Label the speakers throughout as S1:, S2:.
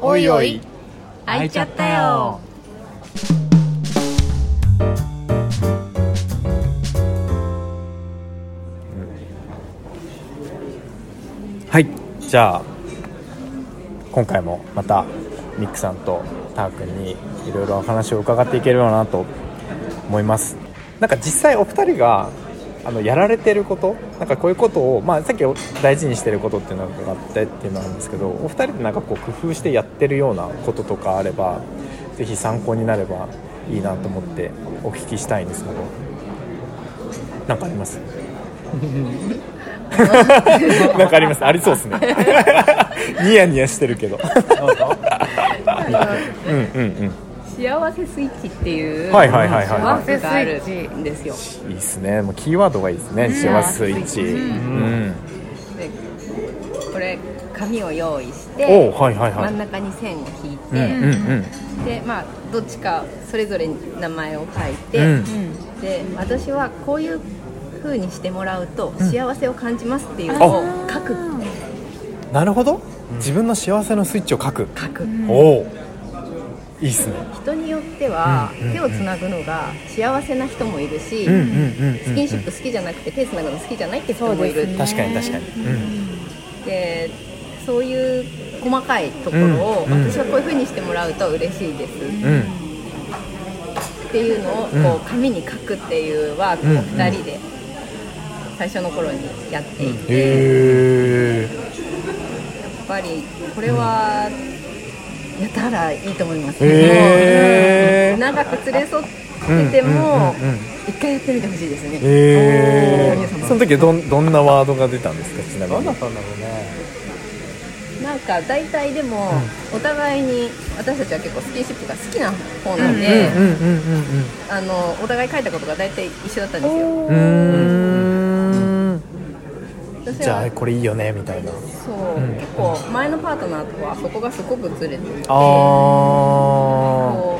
S1: おいおい。
S2: 開いちゃったよ。
S1: はい。じゃあ今回もまたミックさんとターくんにいろいろお話を伺っていければなと思います。なんか実際お二人があのやられてること？なんかこういうことを、まあ、さっき大事にしてることっていうのがあってっていうのなんですけどお二人でなんかこう工夫してやってるようなこととかあればぜひ参考になればいいなと思ってお聞きしたいんですけどなんかあります？なんかあります？ありそうですね。ニヤニヤしてるけど。うんうんうん
S3: 幸せスイッチっていう
S1: はいはいはいはい。
S3: ワークがあるんですよ。
S1: いいですね。もうキーワードがいいですね。幸せスイッチ。うん。
S3: でこれ紙を用意し
S1: お
S3: て
S1: ーはいはいはい。
S3: 真ん中に線を引い
S1: うんうん
S3: てでまあどっちかそれぞれに名前を書いて
S1: うん。
S3: で私はこういう風にしてもらうと幸せを感じますっていうのを書く。
S1: なるほど。自分の幸せのスイッチを書く。
S3: 書く。
S1: おおいいっすね。
S3: 人によっては
S1: うん
S3: 手をつなぐのが幸せな人もいるしスキンシップ好きじゃなくて手つなぐの好きじゃないって人もいる。
S1: 確かに確かに。うん。
S3: でそういう細かいところを、私はこういう風にしてもらうと嬉しいです。
S1: うん。
S3: っていうのをこ
S1: う
S3: 紙に書くっていうワークを2人で最初の頃にやっていて、やっぱりこれはやったらいいと思います、
S1: へー。
S3: 長く連れ添ってても
S1: うんうんうんうん。
S3: 一回やってみてほしいですね、
S1: え
S3: おー
S1: ー、その時どんどんなワードが出たんですか？ちなみに。
S2: 何だったんだろうね。
S3: なんか大体でもお互いに私たちは結構スキンシップが好きな方な
S1: ん
S3: で、あのお互い書いたことが大体一緒だったんですよ
S1: じゃあ
S3: は
S1: これいいよねみたいな。
S3: そう、
S1: うん。
S3: 結構前のパートナーとはそこがすごくずれていて。
S1: あ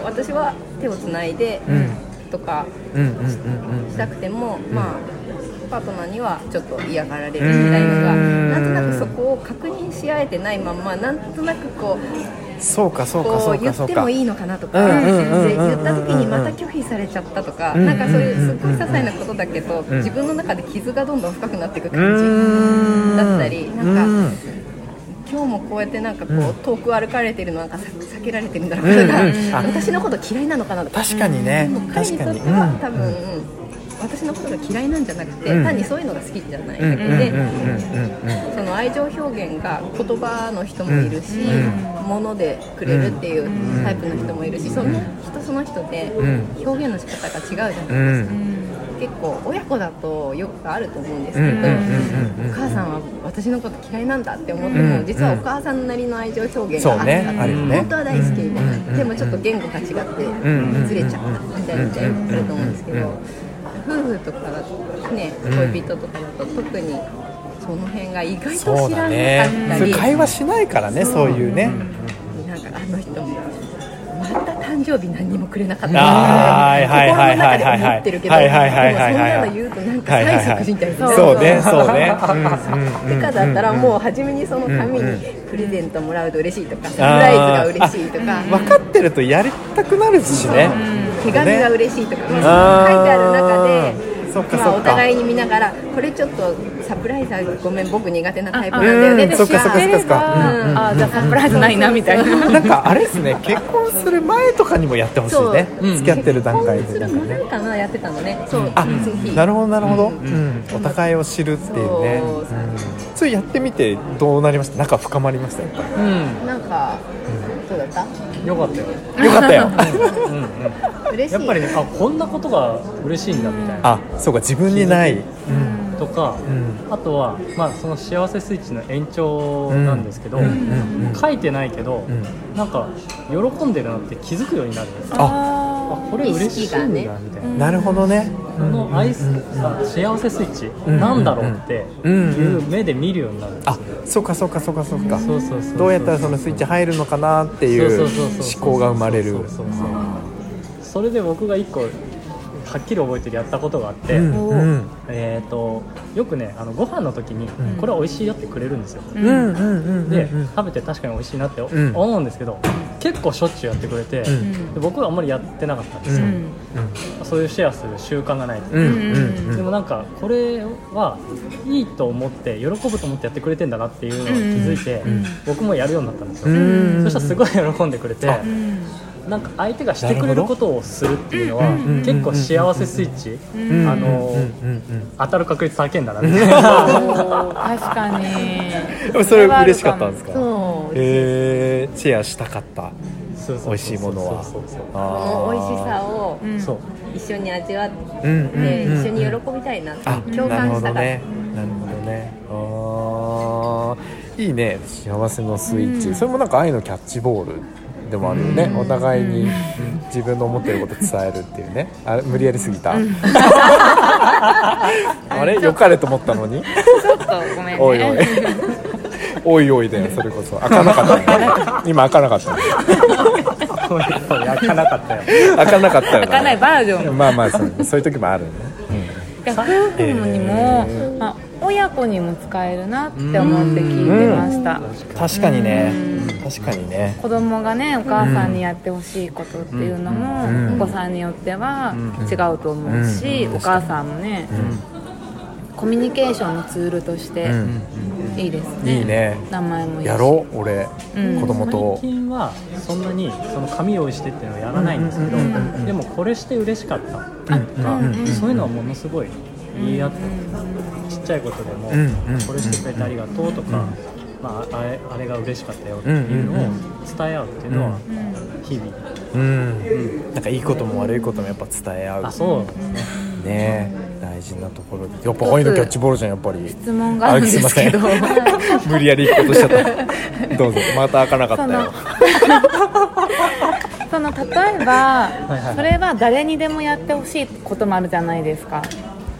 S3: 私は手をつないでとかしたくても、まあパートナーにはちょっと嫌がられるみたいのが
S1: うん。
S3: なんとなくそこを確認し合えてないまんまなんとなくこう
S1: そうかそうか
S3: こ
S1: そうう
S3: 言ってもいいのかなとか言った時にまた拒否されちゃったとか
S1: うん
S3: なんかそういうすっごい些細なことだけど
S1: ん。
S3: 自分の中で傷がどんどん深くなっていく
S1: う
S3: 感じだったりなんか
S1: うん。
S3: 今日もこうやってなんかこう、
S1: うん。
S3: 遠く歩かれてるのなんかさ避けられてるんだろう
S1: うんうん
S3: か、
S1: あ。
S3: 私のこと嫌いなのかなとか。
S1: 確かにね。
S3: 彼にとっては多分、私のことが嫌いなんじゃなくて、
S1: うん。
S3: 単にそういうのが好きじゃない。
S1: うん
S3: だけで、その愛情表現が言葉の人もいるし、
S1: うん。
S3: 物でくれるっていうタイプの人もいるし、その人その人で
S1: ん。
S3: 表現の仕方が違うじゃないですか、
S1: うん。
S3: 結構親子だとよくあると思うんですけど、お母さんは私のこと嫌いなんだって思っても、
S1: うん
S3: 実はお母さんなりの愛情表現があった、
S1: ね
S3: 本当は大好きみたいな、
S1: うん。
S3: でもちょっと言語が違って
S1: ん
S3: ずれちゃったみたいなみたいなあると思うんですけど、夫婦とかだとね恋人とかだと特にその辺が意外と知らなか
S1: ね
S3: ったり、
S1: それ会話しないからねそういうね
S3: なんかあの人も誕生日何にもくれなかった。心の中で思ってるけどそんなの言うとなんか催促みたいな
S1: そうねそうね
S3: 以下だったらもう初めにその紙にプレゼントもらうと嬉しいとかサプライズが嬉しいとか。
S1: 分かってるとやりたくなるしね。
S3: 手紙が嬉しいとか、書いてある中でまあ、
S1: そっかそっか。
S3: お互いに見ながらこれちょっとサプライズはごめん僕苦手なタイプなんだよね。
S1: っかそっかそっかそっか。うんうん。
S2: あじゃあサプライズないなみたいな。
S1: なんかあれですね結婚する前とかにもやってほしいね。付き合ってる段階
S3: 結婚する前かなやってたのね。そう
S1: あなるほどなるほど、うん。お互いを知るっていうね。
S3: そ
S1: れやってみてどうなりました？仲深まりました？やっぱ。
S2: うん。
S3: なんかどうだった？
S2: よかったよ。
S1: りよかったよ。
S2: うんうん
S3: 嬉しい。
S2: やっぱりねあこんなことが嬉しいんだみたいな。
S1: あそうか自分にない。
S2: とか、
S1: うん。
S2: あとは、まあ、その幸せスイッチの延長なんですけど、
S1: うんうんうん
S2: 書いてないけど、
S1: うん。
S2: なんか喜んでるなって気づくようになる。んですよ
S1: あ
S2: あこれ嬉しいんだみたいな、
S1: なるほどね。
S2: このアイス、あ幸せスイッチ、
S1: うん
S2: なんだろうって
S1: うん
S2: いう目で見るようになるんですよ。
S1: あそうかそうかそうかそうか。
S2: そうそうそう
S1: どうやったらそのスイッチ入るのかなっていう
S2: そうそうそうそう
S1: 思考が生まれる
S2: そうそう。そうそうそれで僕が一個はっきり覚えてるやったことがあって、えー、とよくねあのご飯の時に
S1: ん。
S2: これは美味しいよってくれるんですよ、で、
S1: うん
S2: 食べて確かに美味しいなって
S1: ん。
S2: 思うんですけど、結構しょっちゅうやってくれて、
S1: うん。
S2: で僕はあんまりやってなかったんですよ、
S4: うん。
S2: そういうシェアする習慣がないと
S1: うんうんうん。
S2: でもなんかこれはいいと思って喜ぶと思ってやってくれてんだなっていうのを気づいて、
S4: うん
S2: 僕もやるようになったんですよ、
S1: うん。
S2: そしたらすごい喜んでくれて、
S4: うん
S2: なんか相手がしてくれることをするっていうのは
S4: うん
S2: 結構幸せスイッチ、
S4: うん。
S2: あの当たる確率高いんだなみたいな
S4: 確かに。
S1: うんそれ嬉しかったんですか？
S4: そ
S1: えシェアしたかった。美味しいものは。
S4: 美味しさを一緒に味わって一緒に喜びたいなって
S1: あ
S4: 共感したかった
S1: なるほどね。あー。いいね幸せのスイッチ、
S4: うん。
S1: それもなんか愛のキャッチボールでもあるよね、お互いに自分の思ってること伝えるっていうね。あ無理やりすぎた、あれ？良かれと思ったのに？
S4: ちょっとごめんね。
S1: おいおい。おいおいだよそれこそ。開かなかったね 今開かなかったね
S2: そうそう開かなかったよ。
S1: 開かなかったよ
S4: 開かないバージョン。
S1: まあまあそうそういう時もあるね、
S4: いや夫婦にも、
S1: え
S4: まあ、親子にも使えるなって思って聞いてました、
S1: 確かにね。確かにね。
S4: 子供がねお母さんにやってほしいことっていうのも、
S1: うん。
S4: お子さんによっては
S2: うん。
S4: 違うと思うし、
S1: うん。
S4: お母さんもね、コミュニケーションのツールとして
S1: うん。
S4: いいですね、
S1: いいね。
S4: 名前もいいし。
S1: やろう俺、
S4: うん。
S1: 子供と。
S2: 最近はそんなにその紙用意してっていうのはやらないんですけど、でもこれして嬉しかった
S1: うん。
S2: とか、そういうのはものすごい言い合って、ちゃいことでも、
S1: うんうん
S2: これしてくれてありがとうとか、まあ、あれあれが嬉しかったよっていうのを伝え合うっていうのは日々、
S1: うん、なんかいいことも悪いこともやっぱ伝え合う。
S2: あそうですね。
S1: ね大事なところ。でやっぱ愛のキャッチボールじゃんやっぱり。
S4: 質問があるんですけど。
S1: あすいません？無理やり行こうとしちゃった。どうぞまた開かなかったよ。
S4: その 例えば
S2: いはい
S4: それは誰にでもやってほしいこともあるじゃないですか。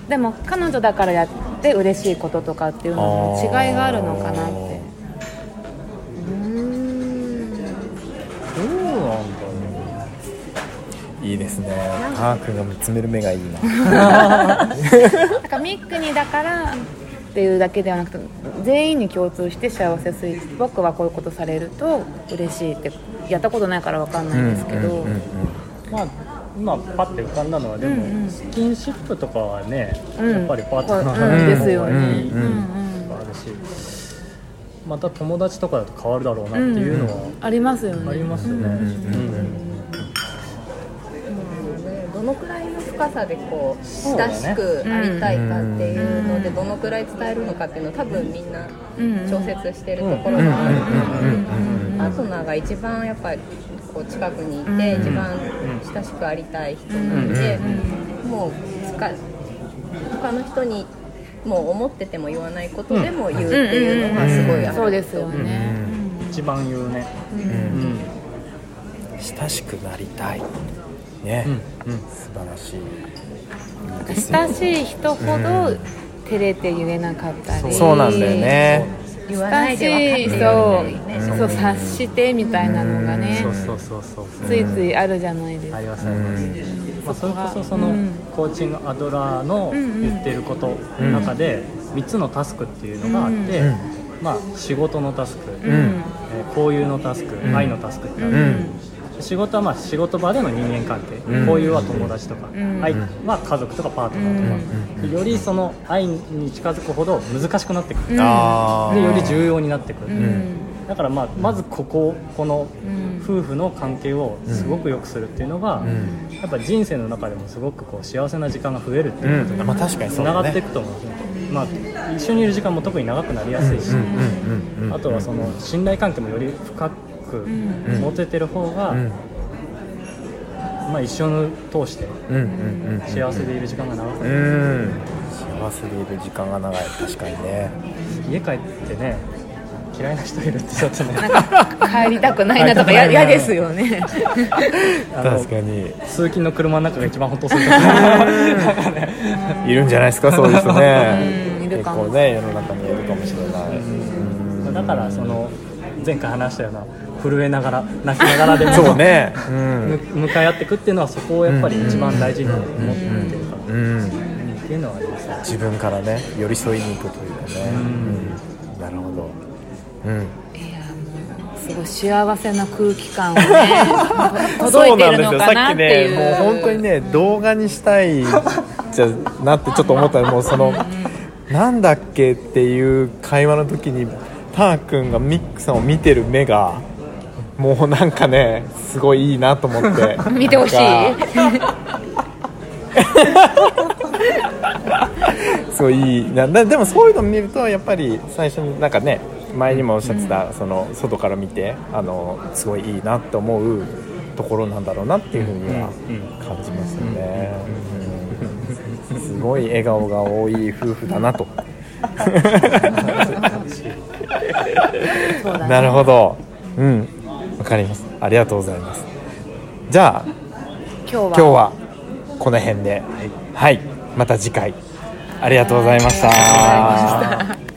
S4: でも彼女だからやって嬉しいこととかっていうのも違いがあるのかなって。
S2: どうなんだろ
S1: いいですね。ター君が見つめる目がいいな。
S4: なんかミックにだからっていうだけではなくて全員に共通して幸せスイッチ僕はこういうことされると嬉しいってやったことないから分かんないんですけど、
S1: うんうんうん
S2: うまあ今パッて浮かんだのはでも、
S4: うんうん。
S2: スキンシップとかはね、
S4: うん。
S2: やっぱりパートナ
S4: うん。
S2: ー
S4: ですよね。
S2: あるしまた友達とかだと変わるだろうなっていうのは
S4: ありますよね。
S2: ありますよね、
S3: どのくらいの深さでこう親しくありたいかっていうので
S4: うん。
S3: どのくらい伝えるのかっていうのを多分みん。な
S4: うん。
S3: 調節してるところがあるパートナーが一番やっぱりこう近くにいて
S4: うん。
S3: 一番親しくありたい人なのでもう使他の人にもう思ってても言わないことでも言うっていうのがすごいある
S4: そうですよ
S1: うん。
S4: ね、
S2: 一番言うね。
S1: うん。
S2: うん。
S1: 親しくなりたい。ね、
S2: うん。うん。
S1: 素晴らしい。
S4: 親しい人ほど照れて言えなかったり。
S1: そうなんだよね
S3: 言わないで
S4: い。
S3: 分かってる。
S4: 人そう察してみたいなのがね。
S2: そうそうそうそう
S4: ついついあるじゃないですか。
S2: ありますあります、まあ、それこそその
S4: うん。
S2: コーチングアドラーの言ってることの中で3つのタスクっていうのがあって、
S1: うん。
S2: まあ、仕事のタスク、
S4: うん。
S2: えー交友のタスク、
S1: ん。
S2: 愛のタスクってある、
S1: うん
S2: 仕事はまあ仕事場での人間関係、
S1: うん。
S2: 交友は友達とか、
S4: ん。
S2: 愛は家族とかパートナーとか、よりその愛に近づくほど難しくなってくる、
S1: あ
S2: でより重要になってくる、
S4: うん。
S2: だからまあまずこここの
S4: うん。
S2: 夫婦の関係をすごく良くするっていうのが、
S1: ん。
S2: やっぱ人生の中でもすごくこう幸せな時間が増えるって
S1: う
S2: いうことが
S1: ん。まあ確かに
S2: つながっていくと思うんですね、まあ、一緒にいる時間も特に長くなりやすいし、
S1: うん。うん。うん。
S2: あとはその信頼関係もより深く
S1: ん
S2: 持ててる方が、
S1: うん。
S2: まあ、一生通して幸せでいる時間が長く
S1: う
S2: なる、
S1: ん。幸せでいる時間が長い。確かにね。
S2: 家帰ってね嫌いな人いるってちょっとね。
S4: 帰りたくないなとかや嫌ですよね。
S1: 確かに。
S2: 通勤の車の中が一番ホッとするとか
S1: いるんじゃないですかそういう人ね。結構ね世の中にいるかもしれない。うん。
S2: だからその前回話したような震えながら泣きながらでも
S1: そうね。う
S2: む
S1: ん
S2: 向かい合っていくっていうのはそこをやっぱり一番大事に思ってるか。ら、
S1: うん。
S2: っていうのはありますね。
S1: 自分からね寄り添いに行くというかね。うん。なるほど。うん。
S3: いやもうすごい幸せな空気感をね 届いてるのかなっていう。
S1: そうなんですよ。さっきねもう本当にね動画にしたいじゃなってちょっと思ったらもうそのなんだっけっていう会話の時にター君がミックさんを見てる目がもうなんかねすごいいいなと思って。
S3: 見てほしい。
S1: すごいいいな。なでもそういうの見るとやっぱり最初になんかね前にもおっしゃってた、その外から見てあのすごいいいなと思うところなんだろうなっていうふうには感じますよね、うんすごい笑顔が多い夫婦だなと。なるほど。うんわかります。ありがとうございます。じゃあ
S3: 今日は。
S1: この辺で。はい、また次回。
S3: ありがとうございました